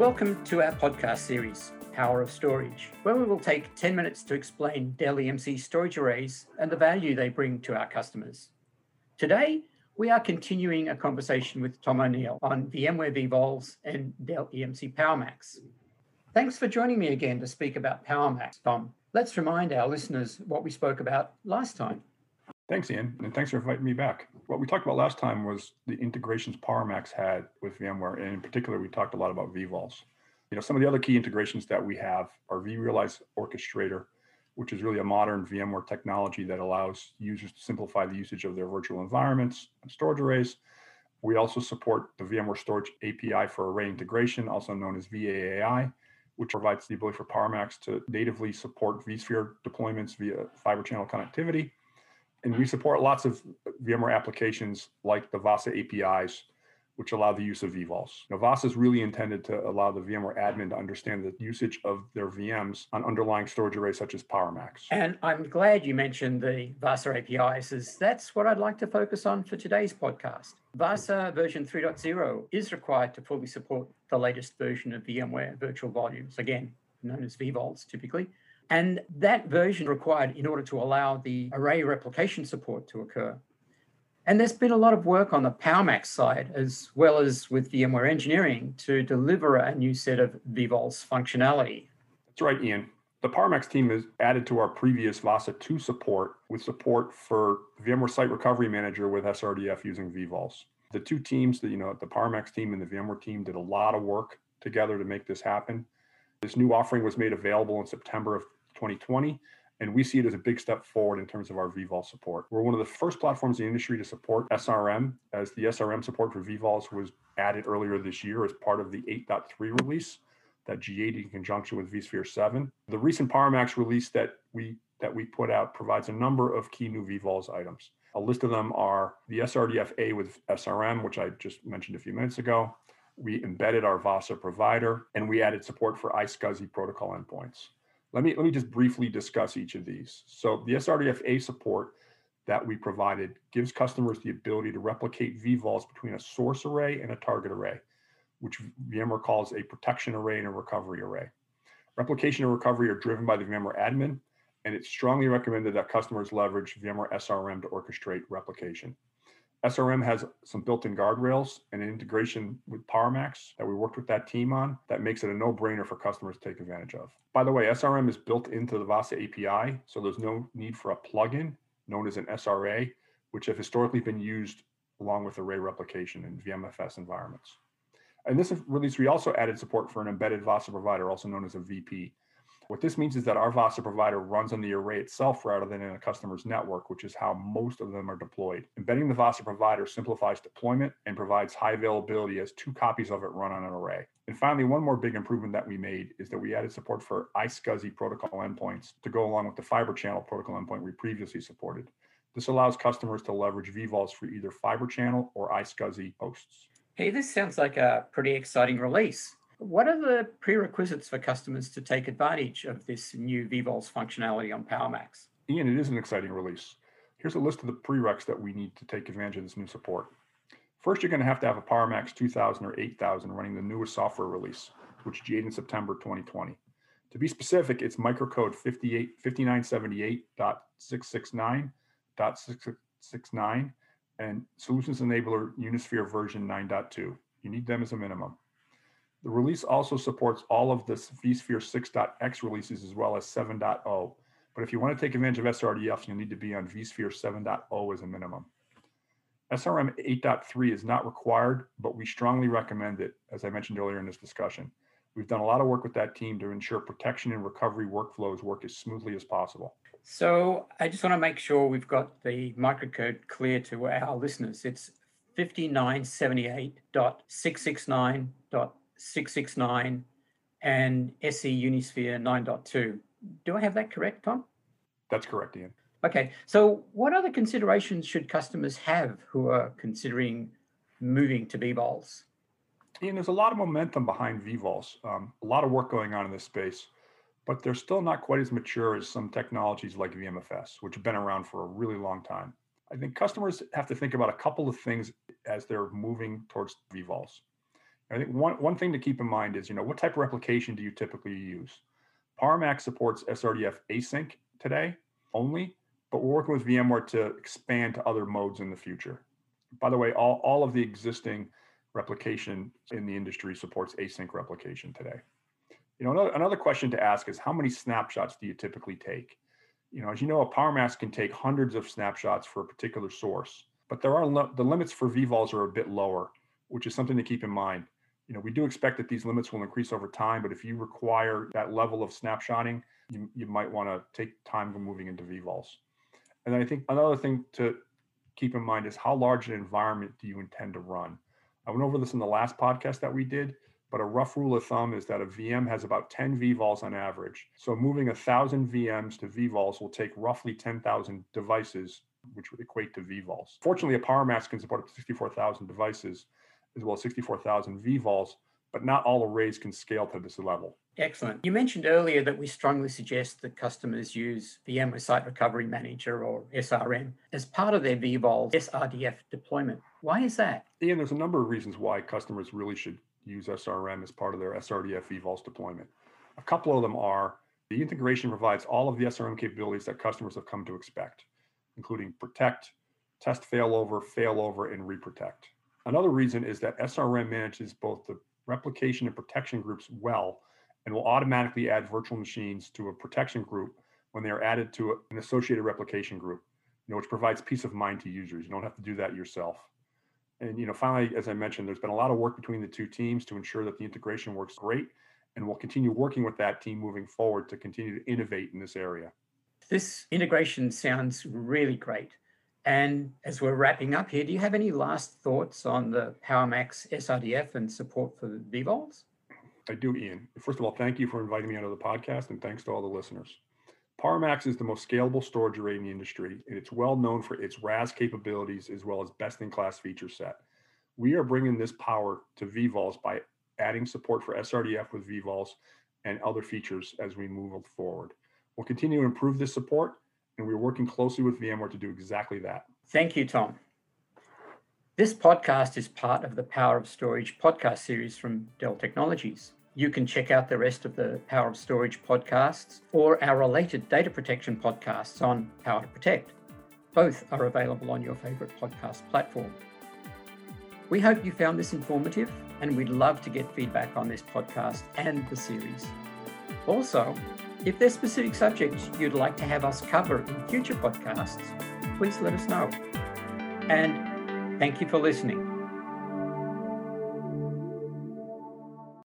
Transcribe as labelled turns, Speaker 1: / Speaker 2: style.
Speaker 1: Welcome to our podcast series, Power of Storage, where we will take 10 minutes to explain Dell EMC storage arrays and the value they bring to our customers. Today, we are continuing a conversation with Tom O'Neill on VMware vVols and Dell EMC PowerMax. Thanks for joining me again to speak about PowerMax, Tom. Let's remind our listeners what we spoke about last time.
Speaker 2: Thanks, Ian, and thanks for inviting me back. What we talked about last time was the integrations PowerMax had with VMware, and in particular, we talked a lot about vVols. You know, some of the other key integrations that we have are vRealize Orchestrator, which is really a modern VMware technology that allows users to simplify the usage of their virtual environments and storage arrays. We also support the VMware Storage API for array integration, also known as VAAI, which provides the ability for PowerMax to natively support vSphere deployments via fiber channel connectivity and we support lots of VMware applications like the VASA APIs, which allow the use of vVols. Now, VASA is really intended to allow the VMware admin to understand the usage of their VMs on underlying storage arrays such as PowerMax.
Speaker 1: And I'm glad you mentioned the VASA APIs, as that's what I'd like to focus on for today's podcast. VASA version 3.0 is required to fully support the latest version of VMware virtual volumes, again, known as vVols typically. And that version required in order to allow the array replication support to occur. And there's been a lot of work on the PowerMax side, as well as with VMware engineering, to deliver a new set of vVols functionality.
Speaker 2: That's right, Ian. The PowerMax team has added to our previous VASA 2 support with support for VMware Site Recovery Manager with SRDF using vVols. The two teams, the, you know, the PowerMax team and the VMware team did a lot of work together to make this happen. This new offering was made available in September of 2020. And we see it as a big step forward in terms of our vVol support. We're one of the first platforms in the industry to support SRM, as the SRM support for vVols was added earlier this year as part of the 8.3 release that GA'd in conjunction with vSphere 7. The recent PowerMax release that we that we put out provides a number of key new vVols items. A list of them are the SRDF-A with SRM, which I just mentioned a few minutes ago. We embedded our VASA provider, and we added support for iSCSI protocol endpoints. Let me, let me just briefly discuss each of these. So the SRDF-A support that we provided gives customers the ability to replicate vVols between a source array and a target array, which VMware calls a protection array and a recovery array. Replication and recovery are driven by the VMware admin, and it's strongly recommended that customers leverage VMware SRM to orchestrate replication. SRM has some built-in guardrails and an integration with PowerMax that we worked with that team on that makes it a no-brainer for customers to take advantage of. By the way, SRM is built into the VASA API, so there's no need for a plugin known as an SRA, which have historically been used along with array replication in VMFS environments. In this release, we also added support for an embedded VASA provider, also known as a VP, what this means is that our VASA provider runs on the array itself rather than in a customer's network, which is how most of them are deployed. Embedding the VASA provider simplifies deployment and provides high availability as two copies of it run on an array. And finally, one more big improvement that we made is that we added support for iSCSI protocol endpoints to go along with the fiber channel protocol endpoint we previously supported. This allows customers to leverage vVols for either fiber channel or iSCSI hosts.
Speaker 1: Hey, this sounds like a pretty exciting release. What are the prerequisites for customers to take advantage of this new vVols functionality on PowerMax?
Speaker 2: Ian, it is an exciting release. Here's a list of the prereqs that we need to take advantage of this new support. First, you're going to have to have a PowerMax 2000 or 8000 running the newest software release, which GA'd in September 2020. To be specific, it's microcode 58, 5978.669.669 and Solutions Enabler Unisphere version 9.2. You need them as a minimum. The release also supports all of the vSphere 6.x releases as well as 7.0. But if you want to take advantage of SRDF, you'll need to be on vSphere 7.0 as a minimum. SRM 8.3 is not required, but we strongly recommend it, as I mentioned earlier in this discussion. We've done a lot of work with that team to ensure protection and recovery workflows work as smoothly as possible.
Speaker 1: So I just want to make sure we've got the microcode clear to our listeners. It's 5978.669.0 669 and SE Unisphere 9.2. Do I have that correct, Tom?
Speaker 2: That's correct, Ian.
Speaker 1: Okay, so what other considerations should customers have who are considering moving to vVols?
Speaker 2: Ian, there's a lot of momentum behind vVols, um, a lot of work going on in this space, but they're still not quite as mature as some technologies like VMFS, which have been around for a really long time. I think customers have to think about a couple of things as they're moving towards vVols I think one, one thing to keep in mind is, you know, what type of replication do you typically use? PowerMax supports SRDF async today only, but we're working with VMware to expand to other modes in the future. By the way, all, all of the existing replication in the industry supports async replication today. You know, another, another question to ask is how many snapshots do you typically take? You know, as you know, a PowerMax can take hundreds of snapshots for a particular source, but there are the limits for vVols are a bit lower, which is something to keep in mind. You know, we do expect that these limits will increase over time, but if you require that level of snapshotting, you, you might want to take time moving into vVols. And then I think another thing to keep in mind is how large an environment do you intend to run? I went over this in the last podcast that we did, but a rough rule of thumb is that a VM has about 10 vVols on average. So moving a thousand VMs to vVols will take roughly 10,000 devices, which would equate to vVols. Fortunately, a PowerMax can support up to 64,000 devices, as well as 64,000 vVols, but not all arrays can scale to this level.
Speaker 1: Excellent. You mentioned earlier that we strongly suggest that customers use VMware Site Recovery Manager or SRM as part of their vVols SRDF deployment. Why is that?
Speaker 2: Ian, there's a number of reasons why customers really should use SRM as part of their SRDF vVols deployment. A couple of them are the integration provides all of the SRM capabilities that customers have come to expect, including protect, test failover, failover, and reprotect. Another reason is that SRM manages both the replication and protection groups well and will automatically add virtual machines to a protection group when they are added to an associated replication group, you know, which provides peace of mind to users. You don't have to do that yourself. And you know, finally, as I mentioned, there's been a lot of work between the two teams to ensure that the integration works great, and we'll continue working with that team moving forward to continue to innovate in this area.
Speaker 1: This integration sounds really great. And as we're wrapping up here, do you have any last thoughts on the PowerMax SRDF and support for vVols?
Speaker 2: I do, Ian. First of all, thank you for inviting me onto the podcast, and thanks to all the listeners. PowerMax is the most scalable storage array in the industry, and it's well known for its RAS capabilities as well as best-in-class feature set. We are bringing this power to vVols by adding support for SRDF with vVols and other features as we move forward. We'll continue to improve this support, and we're working closely with VMware to do exactly that.
Speaker 1: Thank you, Tom. This podcast is part of the Power of Storage podcast series from Dell Technologies. You can check out the rest of the Power of Storage podcasts or our related data protection podcasts on Power to Protect. Both are available on your favorite podcast platform. We hope you found this informative, and we'd love to get feedback on this podcast and the series. Also, if there's specific subjects you'd like to have us cover in future podcasts, please let us know. And thank you for listening.